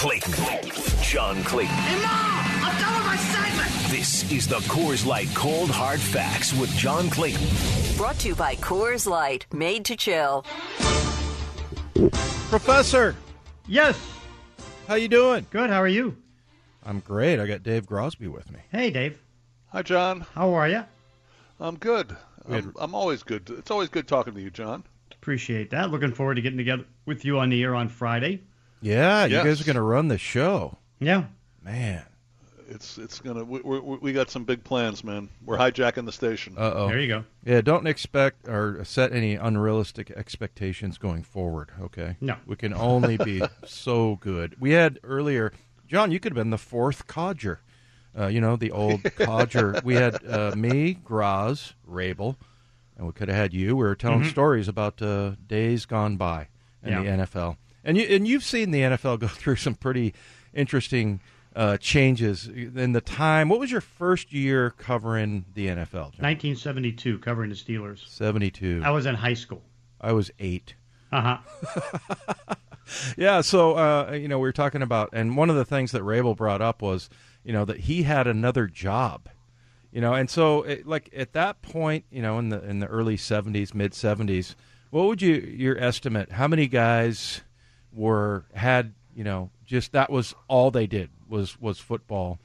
Clayton. John Clayton. Enough! I'm done with my segment! This is the Coors Light Cold Hard Facts with John Clayton. Brought to you by Coors Light, made to chill. Professor, Yes. how you doing? Good. How are you? I'm great. I got Dave Grosby with me. Hey, Dave. Hi, John. How are you? I'm good. I'm, I'm always good. It's always good talking to you, John. Appreciate that. Looking forward to getting together with you on the air on Friday. Yeah, you guys are going to run the show. Yeah. Man. It's it's gonna. We, we, we got some big plans, man. We're hijacking the station. Uh oh. There you go. Yeah, don't expect or set any unrealistic expectations going forward, okay? No. We can only be so good. We had earlier, John, you could have been the fourth codger. Uh, you know, the old codger. We had uh, me, Graz, Raible, and we could have had you. We were telling stories about uh, days gone by in Yeah. the NFL. And, you, and you've seen the NFL go through some pretty interesting uh, changes in the time. What was your first year covering the NFL, John? 1972, covering the Steelers. 72. I was in high school. I was eight. Uh huh. Yeah, so uh, you know we were talking about, and one of the things that Raible brought up was, you know, that he had another job, you know, and so it, like at that point, you know, in the in the early '70s, mid '70s, what would you your estimate? How many guys were had you know just that was all they did was was football?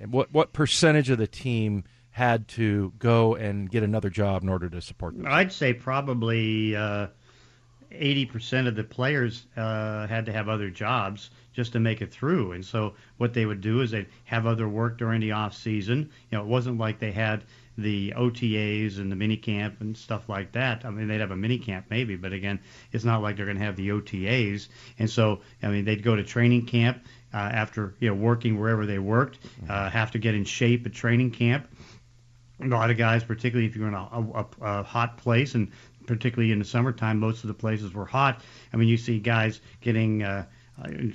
And what what percentage of the team had to go and get another job in order to support them? I'd say probably uh, 80% of the players uh, had to have other jobs just to make it through. And so what they would do is they'd have other work during the off season. You know, it wasn't like they had the OTAs and the mini camp and stuff like that. I mean, they'd have a mini camp maybe, but again, it's not like they're going to have the OTAs. And so, I mean, they'd go to training camp uh, after you know working wherever they worked, uh, have to get in shape at training camp a lot of guys, particularly if you're in a, a, a hot place, and particularly in the summertime, most of the places were hot. I mean, you see guys getting uh, uh,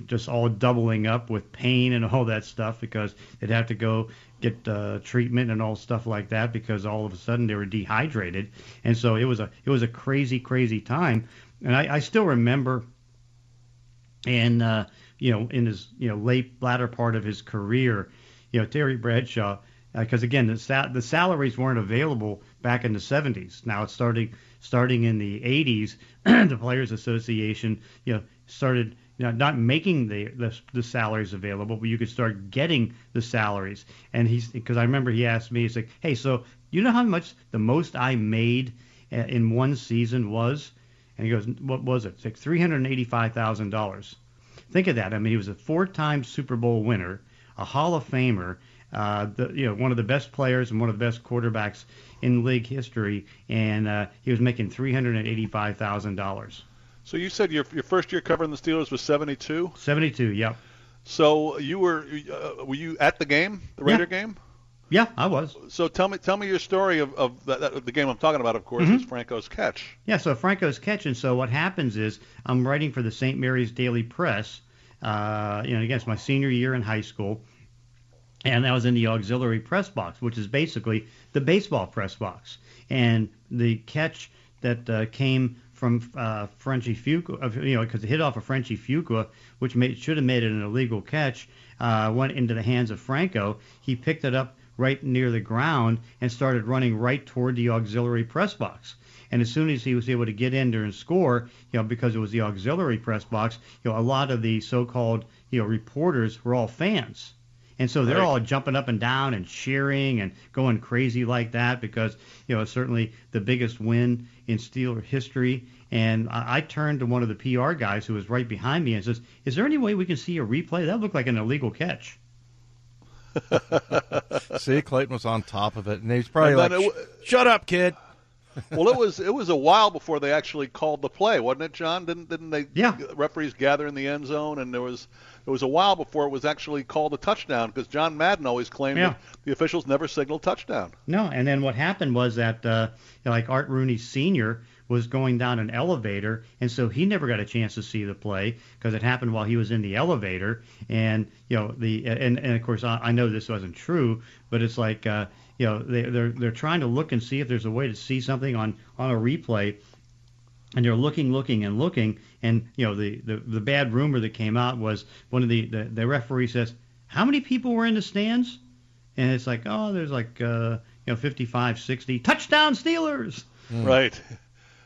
just all doubling up with pain and all that stuff because they'd have to go get uh, treatment and all stuff like that because all of a sudden they were dehydrated, and so it was a it was a crazy crazy time, and I, I still remember and uh, you know in his you know late latter part of his career, you know Terry Bradshaw, because again the the salaries weren't available back in the 70s. Now it's starting starting in the 80s. the Players Association you know started you know not making the, the the salaries available, but you could start getting the salaries. And he's because I remember he asked me, he's like, hey, so you know how much the most I made uh, in one season was? And he goes, what was it? It's like three hundred eighty-five thousand dollars. Think of that. I mean, he was a four-time Super Bowl winner, a Hall of Famer, uh, the, you know, one of the best players and one of the best quarterbacks in league history, and uh, he was making three hundred eighty-five thousand dollars. So you said your your first year covering the Steelers was 72. Seventy-two. Yep. So you were uh, were you at the game, the Raider game? Yeah, I was. So tell me tell me your story of, of that, that, the game I'm talking about. Of course, Mm-hmm. is Franco's catch. Yeah, so Franco's catch, and So what happens is I'm writing for the St. Mary's Daily Press. Uh, you know, again, it's my senior year in high school, and I was in the auxiliary press box, which is basically the baseball press box. And the catch that uh, came from uh, Frenchie Fuqua, you know, because it hit off of Frenchie Fuqua, which made, should have made it an illegal catch, uh, went into the hands of Franco. He picked it up right near the ground and started running right toward the auxiliary press box. And as soon as he was able to get in there and score, you know, because it was the auxiliary press box, you know, a lot of the so-called, you know, reporters were all fans. And so they're Right. all jumping up and down and cheering and going crazy like that because, you know, it's certainly the biggest win in Steeler history. And I, I turned to one of the PR guys who was right behind me and says, Is there any way we can see a replay? That looked like an illegal catch. See, Clayton was on top of it, and he's probably And like, then it "Sh- w- "Shut up, kid." well, it was it was a while before they actually called the play, wasn't it, John? Didn't didn't they? Yeah. Referees gather in the end zone, and there was it was a while before it was actually called a touchdown because John Madden always claimed Yeah. that the officials never signaled touchdown. No, and then what happened was that uh, you know, like Art Rooney Sr. was going down an elevator, and so he never got a chance to see the play because it happened while he was in the elevator. And you know the and, and of course I, I know this wasn't true, but it's like uh, you know they, they're they're trying to look and see if there's a way to see something on on a replay. And they're looking, looking, and looking, and you know the, the, the bad rumor that came out was one of the, the the referee says, "How many people were in the stands?" And it's like, oh, there's like uh, you know 55, 60 touchdown Steelers. Right.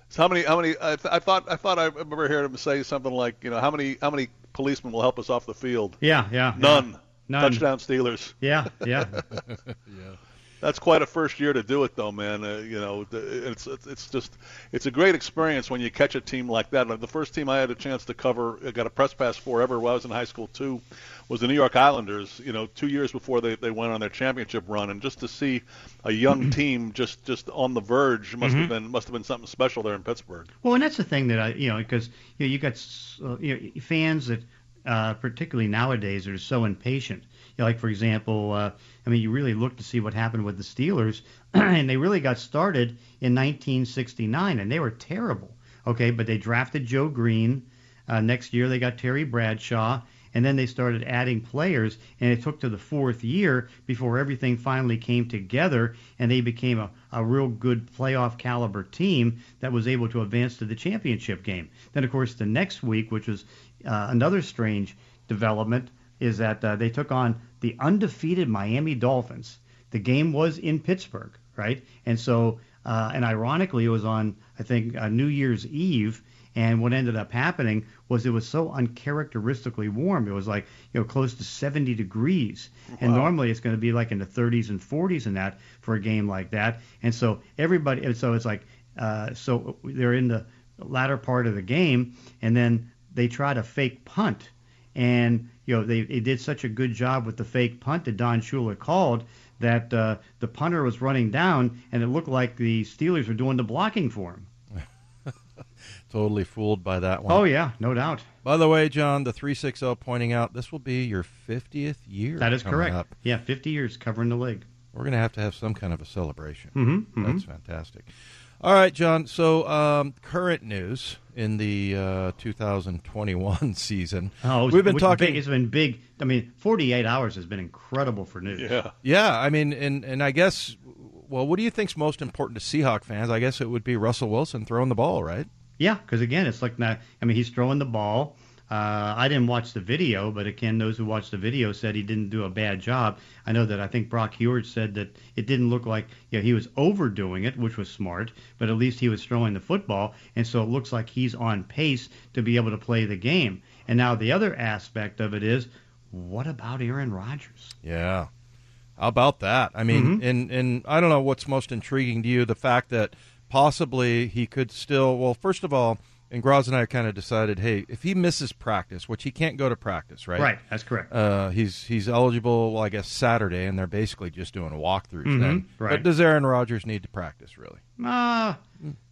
So how many? How many? I, th- I thought. I thought I remember hearing him say something like, you know, how many? How many policemen will help us off the field? Yeah, yeah. None. yeah. None. Touchdown Steelers. Yeah, yeah, yeah. That's quite a first year to do it, though, man. Uh, you know, it's it's just it's a great experience when you catch a team like that. The first team I had a chance to cover, I got a press pass for ever while I was in high school too, was the New York Islanders. You know, two years before they, they went on their championship run, and just to see a young team just just on the verge must have been must have been something special there in Pittsburgh. Well, and that's the thing that I, you know, because you, know, you got uh, you know, fans that, uh, particularly nowadays, are so impatient. Know, like for example, uh, I mean, you really look to see what happened with the Steelers, and they really got started in 1969, and they were terrible. Okay, but they drafted Joe Greene. Uh, next year, they got Terry Bradshaw, and then they started adding players, and it took to the fourth year before everything finally came together, and they became a, a real good playoff caliber team that was able to advance to the championship game. Then, of course, the next week, which was uh, another strange development, is that uh, they took on the undefeated Miami Dolphins. The game was in Pittsburgh, right? And so, uh, and ironically, it was on I think uh, New Year's Eve. And what ended up happening was it was so uncharacteristically warm. It was like you know close to 70 degrees, and normally it's going to be like in the 30s and 40s and that for a game like that. And so everybody, and so it's like uh, so they're in the latter part of the game, and then they try to fake punt, and you know they, they did such a good job with the fake punt that Don Shula called that uh, the punter was running down, and it looked like the Steelers were doing the blocking for him. Totally fooled by that one. Oh yeah, no doubt. By the way, John, the 360 pointing out this will be your 50th year. That is correct. up. Yeah, 50 years covering the league. We're going to have to have some kind of a celebration. Mm-hmm, That's fantastic. All right, John. So, um, current news in the uh, 2021 season. Oh, We've been talking. Big, it's been big. I mean, 48 hours has been incredible for news. Yeah. Yeah, I mean, and and I guess, well, what do you think's most important to Seahawk fans? I guess it would be Russell Wilson throwing the ball, right? Yeah, because again, it's like now. I mean, he's throwing the ball. Uh, I didn't watch the video, but again, those who watched the video said he didn't do a bad job. I know that I think Brock Huard said that it didn't look like you know, he was overdoing it, which was smart, but at least he was throwing the football, and so it looks like he's on pace to be able to play the game. And now the other aspect of it is, what about Aaron Rodgers? Yeah. How about that? I mean, and and I don't know what's most intriguing to you, the fact that possibly he could still. Well, first of all, and Graz and I kind of decided, hey, if he misses practice, which he can't go to practice, right? Right, that's correct. Uh, he's he's eligible. Well, I guess Saturday, and they're basically just doing walkthroughs then. Mm-hmm. right. But does Aaron Rodgers need to practice really? Uh,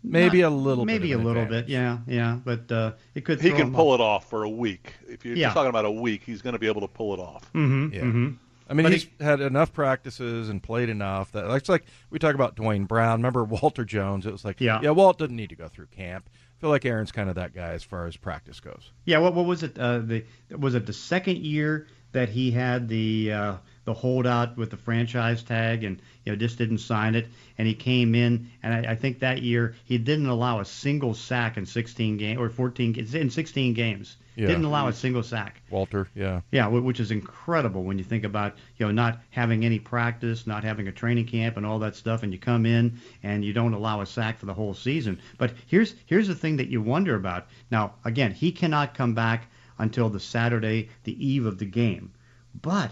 Maybe not- a little. maybe bit a little advantage. bit, yeah, yeah, but uh, it could. He can him pull it off for a week. If you're Yeah. just talking about a week, he's going to be able to pull it off. Mm-hmm, Yeah. mm-hmm. I mean, But he's had enough practices and played enough that it's like we talk about Duane Brown. Remember Walter Jones? It was like, Yeah. yeah, Walt doesn't need to go through camp. Feel like Aaron's kind of that guy as far as practice goes. Yeah, what what was it? Uh, the was it the second year that he had the uh, the holdout with the franchise tag and you know just didn't sign it, and he came in, and I, I think that year he didn't allow a single sack in 16 games or 14 in 16 games. Yeah. Didn't allow a single sack. Walter, yeah. Yeah, wh- which is incredible when you think about you know not having any practice, not having a training camp, and all that stuff, and you come in and you don't allow a sack for the whole season. But here's here's the thing that you wonder about. Now, again, he cannot come back until the Saturday, the eve of the game. But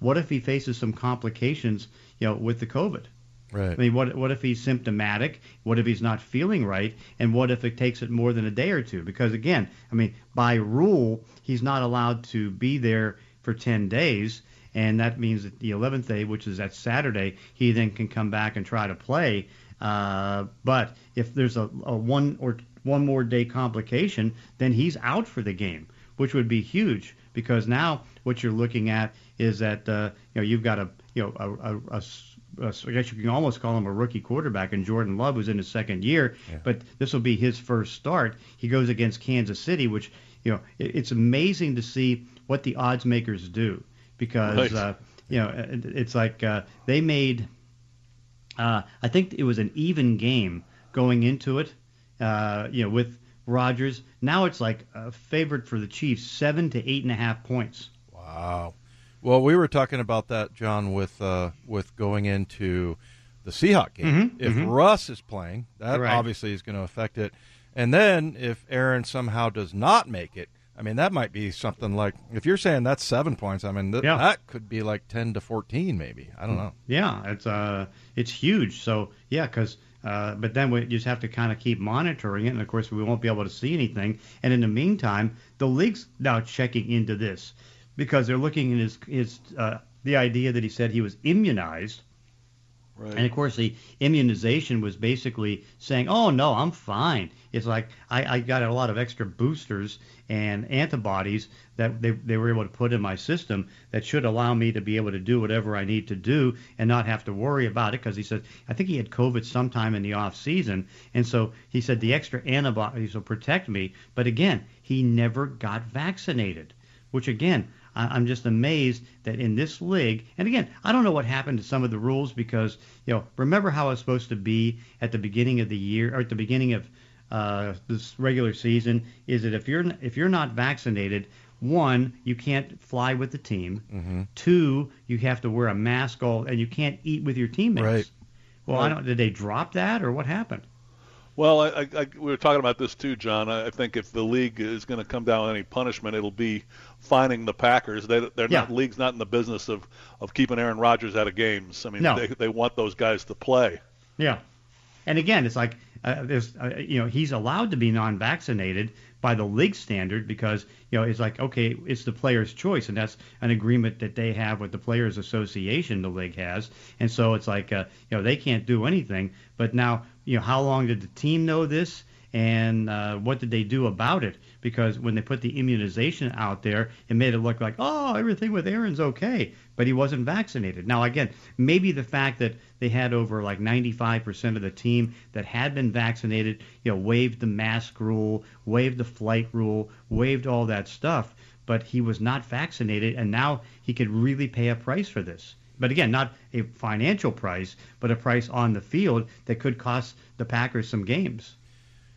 what if he faces some complications, you know, with the COVID? Right. I mean, what what if he's symptomatic? What if he's not feeling right? And what if it takes it more than a day or two? Because again, I mean, by rule, he's not allowed to be there for 10 days, and that means that the 11th day, which is that Saturday, he then can come back and try to play. Uh, but if there's a, a one or one more day complication, then he's out for the game, which would be huge because now what you're looking at is that uh, you know you've got a you know a, a, a s- a s- I guess you can almost call him a rookie quarterback and Jordan Love, who's in his second year. But this will be his first start. He goes against Kansas City, which you know it, it's amazing to see what the odds makers do because Right. uh, you know it, it's like uh, they made. Uh, I think it was an even game going into it. Uh, you know, with Rodgers. Now it's like a favorite for the Chiefs, seven to eight and a half points. Wow. Well, we were talking about that, John, with uh, with going into the Seahawk game. Mhm, If mhm. Russ is playing, that Right. obviously is going to affect it. And then if Aaron somehow does not make it, I mean, that might be something like if you're saying that's seven points. I mean, th- Yeah. that could be like ten to fourteen, maybe. I don't know. Yeah, it's uh, it's huge. So yeah, because uh, but then we just have to kind of keep monitoring it, and of course we won't be able to see anything. And in the meantime, the league's now checking into this because they're looking at his his uh, the idea that he said he was immunized. Right. And of course, the immunization was basically saying, "Oh no, I'm fine." It's like I, I got a lot of extra boosters and antibodies that they, they were able to put in my system that should allow me to be able to do whatever I need to do and not have to worry about it. Because he said, I think he had COVID sometime in the off season, and so he said the extra antibodies will protect me. But again, he never got vaccinated, which again I- I'm just amazed that in this league, and again, I don't know what happened to some of the rules because, you know, remember how it's supposed to be at the beginning of the year or at the beginning of uh, this regular season is that if you're if you're not vaccinated, one, you can't fly with the team. Mm-hmm. Two, you have to wear a mask all, and you can't eat with your teammates. Right. Well, I don't. Did they drop that or what happened? Well, I, I, I, we were talking about this too, John. I, I think if the league is going to come down with any punishment, it'll be fining the Packers. They, they're Yeah. not the league's not in the business of, of keeping Aaron Rodgers out of games. I mean, No. they, they want those guys to play. Yeah, and again, it's like uh, there's uh, you know he's allowed to be non-vaccinated by the league standard because you know it's like okay it's the player's choice and that's an agreement that they have with the players association the league has. And so it's like uh, you know they can't do anything. But now you know how long did the team know this? And uh, what did they do about it? Because when they put the immunization out there, it made it look like, oh, everything with Aaron's okay, but he wasn't vaccinated. Now, again, maybe the fact that they had over like 95% of the team that had been vaccinated, you know, waived the mask rule, waived the flight rule, waived all that stuff, but he was not vaccinated, and now he could really pay a price for this. But again, not a financial price, but a price on the field that could cost the Packers some games.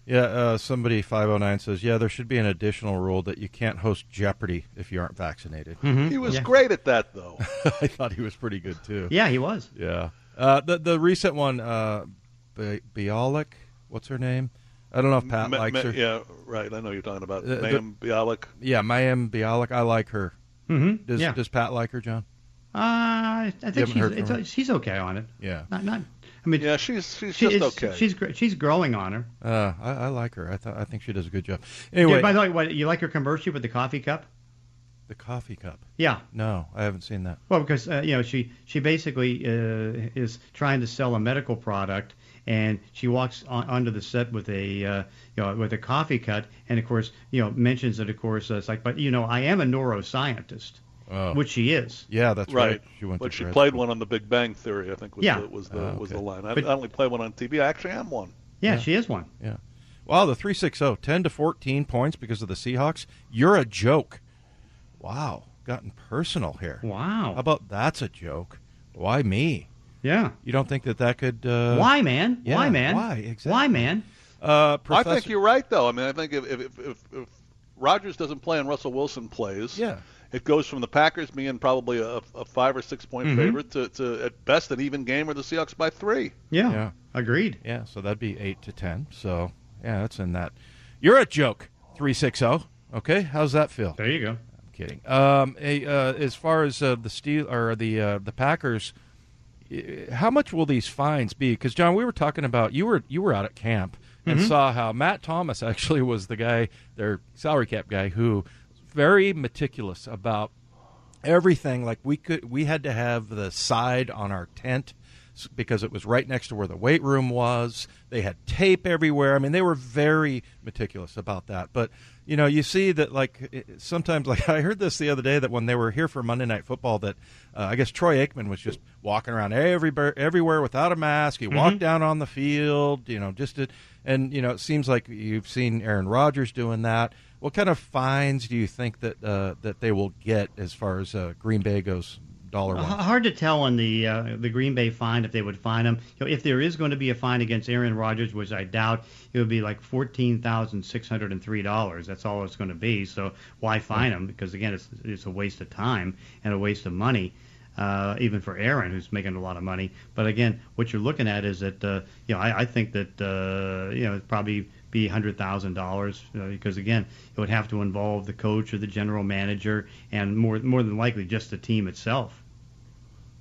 Yeah, uh, somebody 509 says, yeah, there should be an additional rule that you can't host Jeopardy if you aren't vaccinated. He was Yeah. great at that, though. I thought he was pretty good, too. Yeah, he was. Yeah. Uh, the the recent one, uh, Bi- Bialik, what's her name? I don't know if Pat Ma- likes ma- her. Yeah, right. I know you're talking about Uh, the- Mayim Bialik. Yeah, Mayim Bialik. I like her. Mm-hmm. Does yeah. Does Pat like her, John? Uh, I think haven't she's, it's, she's okay on it. Yeah. Not, not. I mean, Yeah, she's she's she, just it's- okay. She's gr- she's growing on her. Uh, I, I like her. I thought I think she does a good job. Yeah, Anyway, by the way, what you like her commercial with the coffee cup? the coffee cup. Yeah. No, I haven't seen that. Well, because uh, you know she she basically uh, is trying to sell a medical product, and she walks on, onto the set with a uh, you know with a coffee cut, and of course you know mentions that of course uh, it's like, but you know I am a neuroscientist, Oh. which she is. Yeah, that's right. right. She went but to she played school. one on The Big Bang Theory. I think was Yeah. the, was the Oh, was the line. I, But- I only play one on TV. I actually am one. Yeah, Yeah. she is one. Yeah. Wow, the 360, 10 to 14 points because of the Seahawks. You're a joke. Wow, gotten personal here. Wow. How about that's a joke? Why me? Yeah. You don't think that that could? Uh, why, man? yeah, why, man? why? Exactly. Why, man? Uh, I think you're right, though. I mean, I think if if, if, if, if Rodgers doesn't play and Russell Wilson plays, Yeah. it goes from the Packers being probably a, a five or six point Mhm. favorite to, to at best an even game or the Seahawks by three. Yeah. Yeah. Agreed. Yeah, so that'd be eight to ten. So yeah, that's in that. You're a joke. Three six zero. Okay, how's that feel? There you go. I'm kidding. Um, hey, uh, as far as uh, the steel or the uh, the Packers, how much will these fines be? Because John, we were talking about you were you were out at camp and mm-hmm. saw how Matt Thomas actually was the guy, their salary cap guy, who very meticulous about everything. Like we could, we had to have the side on our tent because it was right next to where the weight room was. They had tape everywhere. I mean, they were very meticulous about that. But you know, you see that like sometimes, like I heard this the other day that when they were here for Monday Night Football, that uh, I guess Troy Aikman was just walking around everywhere, everywhere without a mask. He walked down on the field, you know, just to, and you know, it seems like you've seen Aaron Rodgers doing that. What kind of fines do you think that uh, that they will get as far as uh, Green Bay goes dollar ones. Hard to tell on the uh, the Green Bay fine if they would fine him. You know, if there is going to be a fine against Aaron Rodgers, which I doubt, it would be like fourteen thousand six hundred and three dollars. That's all it's going to be. So why fine him? Because again, it's it's a waste of time and a waste of money. Uh, even for Aaron, who's making a lot of money. But again, what you're looking at is that uh, you know I, I think that uh, you know it'd probably be hundred thousand dollars because again it would have to involve the coach or the general manager and more more than likely just the team itself.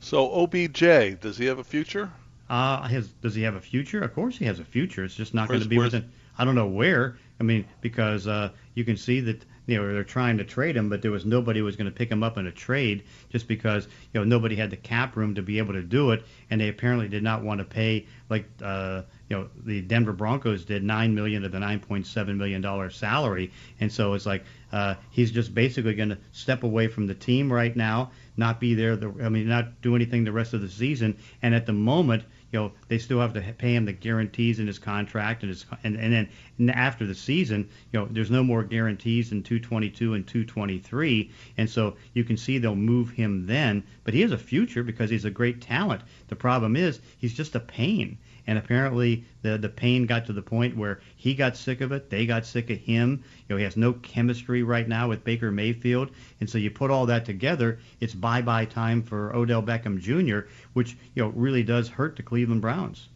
So OBJ, does he have a future? Uh, has, does he have a future? Of course he has a future. It's just not going to be within. I don't know where. I mean, because uh, you can see that you know they're trying to trade him, but there was nobody who was going to pick him up in a trade just because you know nobody had the cap room to be able to do it, and they apparently did not want to pay like uh, you know the Denver Broncos did nine million of the nine point seven million dollar salary, and so it's like uh, he's just basically going to step away from the team right now, not be there. The, I mean, not do anything the rest of the season, and at the moment you know they still have to pay him the guarantees in his contract and his and, and then and after the season you know there's no more guarantees in 222 and 223 and so you can see they'll move him then. But he has a future because he's a great talent. The problem is he's just a pain and apparently the the pain got to the point where he got sick of it they got sick of him you know he has no chemistry right now with Baker Mayfield and so you put all that together it's bye bye time for Odell Beckham Jr which you know really does hurt the Cleveland Browns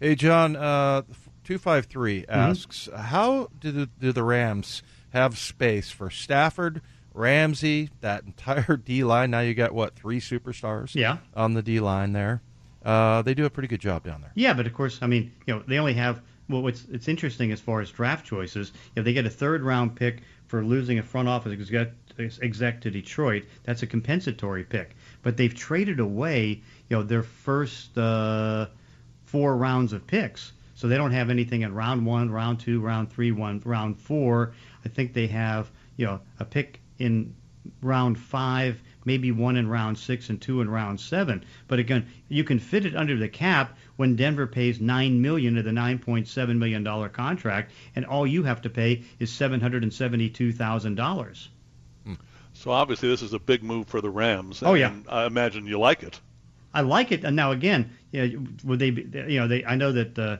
Hey, John, uh, 253 Mm-hmm. asks How do the, do the Rams have space for Stafford, Ramsey, that entire D line? Now you got, what, three superstars Yeah. on the D line there? Uh, they do a pretty good job down there. Yeah, but of course, I mean, you know, they only have. Well, what's it's interesting as far as draft choices. If they get a third round pick for losing a front office exec, exec to Detroit, that's a compensatory pick. But they've traded away, you know, their first uh, four rounds of picks. So they don't have anything in round one, round two, round three, one, round four. I think they have, you know, a pick in round five, maybe one in round six and two in round seven. But again, you can fit it under the cap when Denver pays nine million of the nine point seven million dollar contract, and all you have to pay is seven hundred and seventy two thousand dollars. So obviously this is a big move for the Rams. Oh, yeah. I imagine you like it. I like it. And now again, you know, would they? Be, you know, they. I know that uh,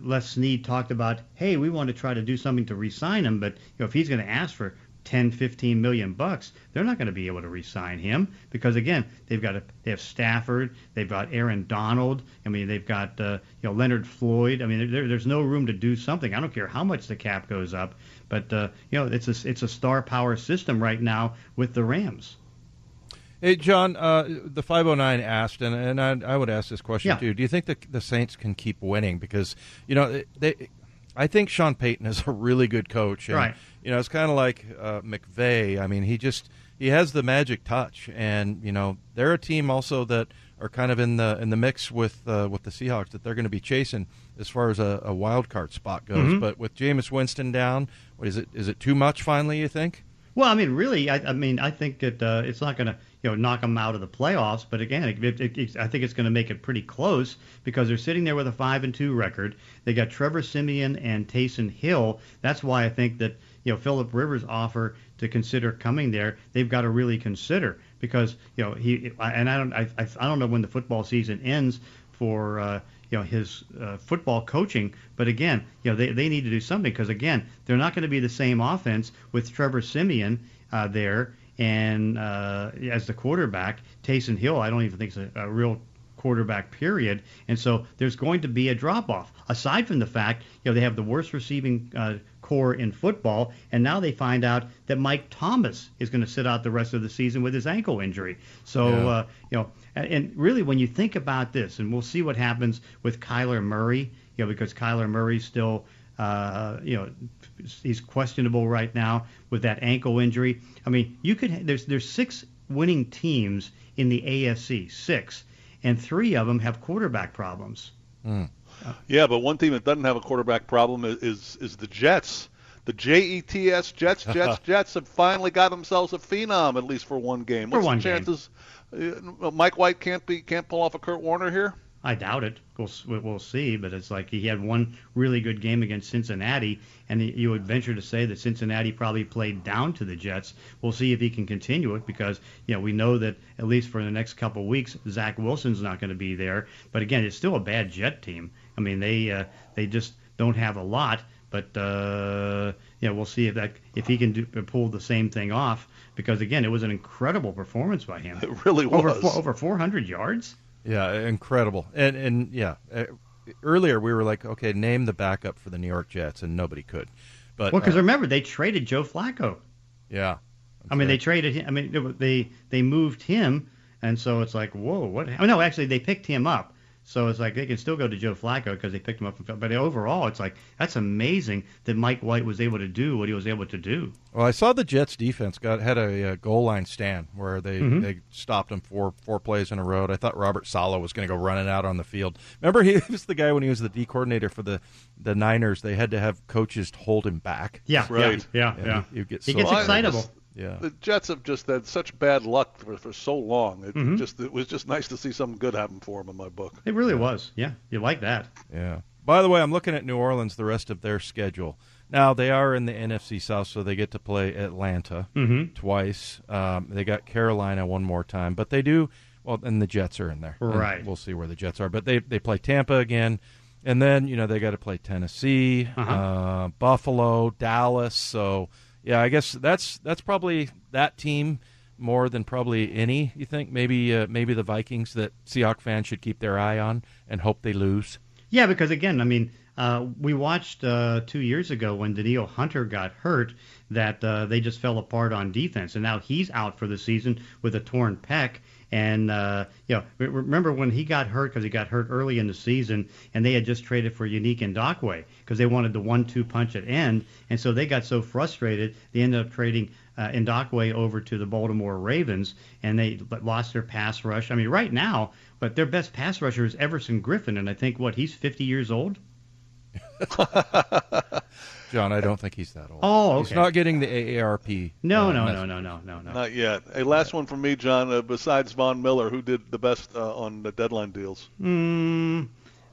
Les Snead talked about, hey, we want to try to do something to re-sign him, but you know, if he's going to ask for 10, 15 million bucks, they're not going to be able to re-sign him because again, they've got a, they have Stafford, they've got Aaron Donald. I mean, they've got uh, you know Leonard Floyd. I mean, there, there's no room to do something. I don't care how much the cap goes up, but uh, you know, it's a it's a star power system right now with the Rams. Hey, John, uh, the 509 asked, and, and I, I would ask this question Yeah. too. Do you think the, the Saints can keep winning? Because, you know, they, I think Sean Payton is a really good coach. And, Right. You know, it's kind of like uh, McVay. I mean, he just he has the magic touch, and you know, they're a team also that are kind of in the in the mix with uh, with the Seahawks that they're going to be chasing as far as a, a wild card spot goes. Mm-hmm. But with Jameis Winston down, what is it? Is it too much? Finally, you think? Well, I mean, really, I, I mean, I think that uh, it's not going to, you know, knock them out of the playoffs. But again, it, it, it, I think it's going to make it pretty close because they're sitting there with a five and two record. They got Trevor Siemian and Taysom Hill. That's why I think that you know Philip Rivers' offer to consider coming there, they've got to really consider because you know he and I don't, I, I don't know when the football season ends for. Uh, you know his uh, football coaching. But again, you know they, they need to do something because again they're not going to be the same offense with Trevor Siemian uh, there and uh, as the quarterback. Taysom Hill, I don't even think is a, a real quarterback period and so there's going to be a drop off aside from the fact you know they have the worst receiving uh, core in football and now they find out that Mike Thomas is going to sit out the rest of the season with his ankle injury so Yeah. uh, you know and, and really when you think about this and we'll see what happens with Kyler Murray you know because Kyler Murray's still uh, you know he's questionable right now with that ankle injury I mean you could there's there's six winning teams in the AFC six and three of them have quarterback problems Yeah, but one team that doesn't have a quarterback problem is is, is the Jets. The J E T S Jets Jets Jets have finally got themselves a phenom at least for one game. For one the game. chances? Uh, Mike White can't be can't pull off a Kurt Warner here. I doubt it. We'll, we'll see. But it's like he had one really good game against Cincinnati, and you would venture to say that Cincinnati probably played down to the Jets. We'll see if he can continue it because you know we know that at least for the next couple of weeks, Zach Wilson's not going to be there. But again, it's still a bad Jet team. I mean, they uh, they just don't have a lot. But uh, yeah, we'll see if that if he can do, pull the same thing off. Because again, it was an incredible performance by him. It really was over over 400 yards. Yeah, incredible. And and yeah, earlier we were like, okay, name the backup for the New York Jets, and nobody could. But well, because uh, remember they traded Joe Flacco. Yeah. I mean, they traded him. I mean, they they moved him, and so it's like, whoa, what? Oh no, actually, they picked him up. So it's like they can still go to Joe Flacco because they picked him up. From, but overall, it's like that's amazing that Mike White was able to do what he was able to do. Well, I saw the Jets defense got had a, a goal line stand where they, mm-hmm. they stopped him four four plays in a row. I thought Robert Saleh was going to go running out on the field. Remember, he was the guy when he was the D coordinator for the the Niners. They had to have coaches hold him back. Yeah, right. Yeah, yeah. yeah. He, he, gets, he gets excitable. Yeah. The Jets have just had such bad luck for, for so long. It mm-hmm. just it was just nice to see something good happen for them in my book. It really yeah. was. Yeah, you like that. Yeah. By the way, I'm looking at New Orleans, the rest of their schedule. Now they are in the NFC South, so they get to play Atlanta mm-hmm. twice. Um, they got Carolina one more time, but they do well. And the Jets are in there, right? And we'll see where the Jets are, but they they play Tampa again, and then you know they got to play Tennessee, uh-huh. uh, Buffalo, Dallas. So yeah, I guess that's that's probably that team more than probably any. You think maybe uh, maybe the Vikings that Seahawk fans should keep their eye on and hope they lose. Yeah, because again, I mean, uh, we watched uh, two years ago when Danielle Hunter got hurt that uh, they just fell apart on defense, and now he's out for the season with a torn pec. And uh, you know, remember when he got hurt because he got hurt early in the season, and they had just traded for Yannick Ngakoue because they wanted the one-two punch at end, and so they got so frustrated they ended up trading uh, Ngakoue over to the Baltimore Ravens, and they lost their pass rush. I mean, right now, but their best pass rusher is Everson Griffen, and I think what he's 50 years old. John, I don't think he's that old. Oh, okay. He's not getting the AARP. No, uh, no, no, no, no, no, no. Not yet. A last one from me, John. Uh, besides Von Miller, who did the best uh, on the deadline deals? Hmm.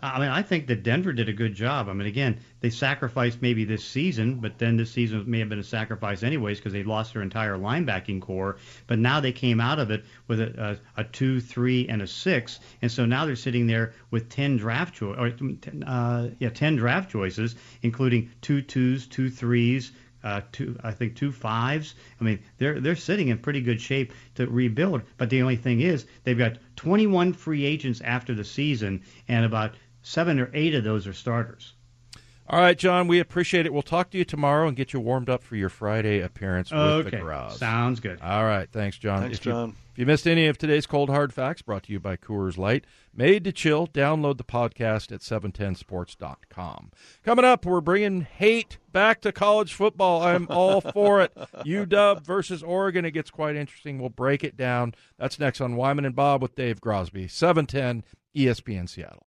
I mean, I think that Denver did a good job. I mean, again, they sacrificed maybe this season, but then this season may have been a sacrifice anyways because they lost their entire linebacking core. But now they came out of it with a, a, a two, three, and a six, and so now they're sitting there with ten draft cho- uh, yeah, ten draft choices, including two twos, two threes, uh, two, I think two fives. I mean, they're they're sitting in pretty good shape to rebuild. But the only thing is, they've got 21 free agents after the season, and about seven or eight of those are starters. All right, John, we appreciate it. We'll talk to you tomorrow and get you warmed up for your Friday appearance with okay. the Graz. Sounds good. All right, thanks, John. Thanks, if John. You, if you missed any of today's cold hard facts, brought to you by Coors Light, made to chill, download the podcast at 710sports.com. Coming up, we're bringing hate back to college football. I'm all for it. UW versus Oregon. It gets quite interesting. We'll break it down. That's next on Wyman and Bob with Dave Grosby, 710 ESPN Seattle.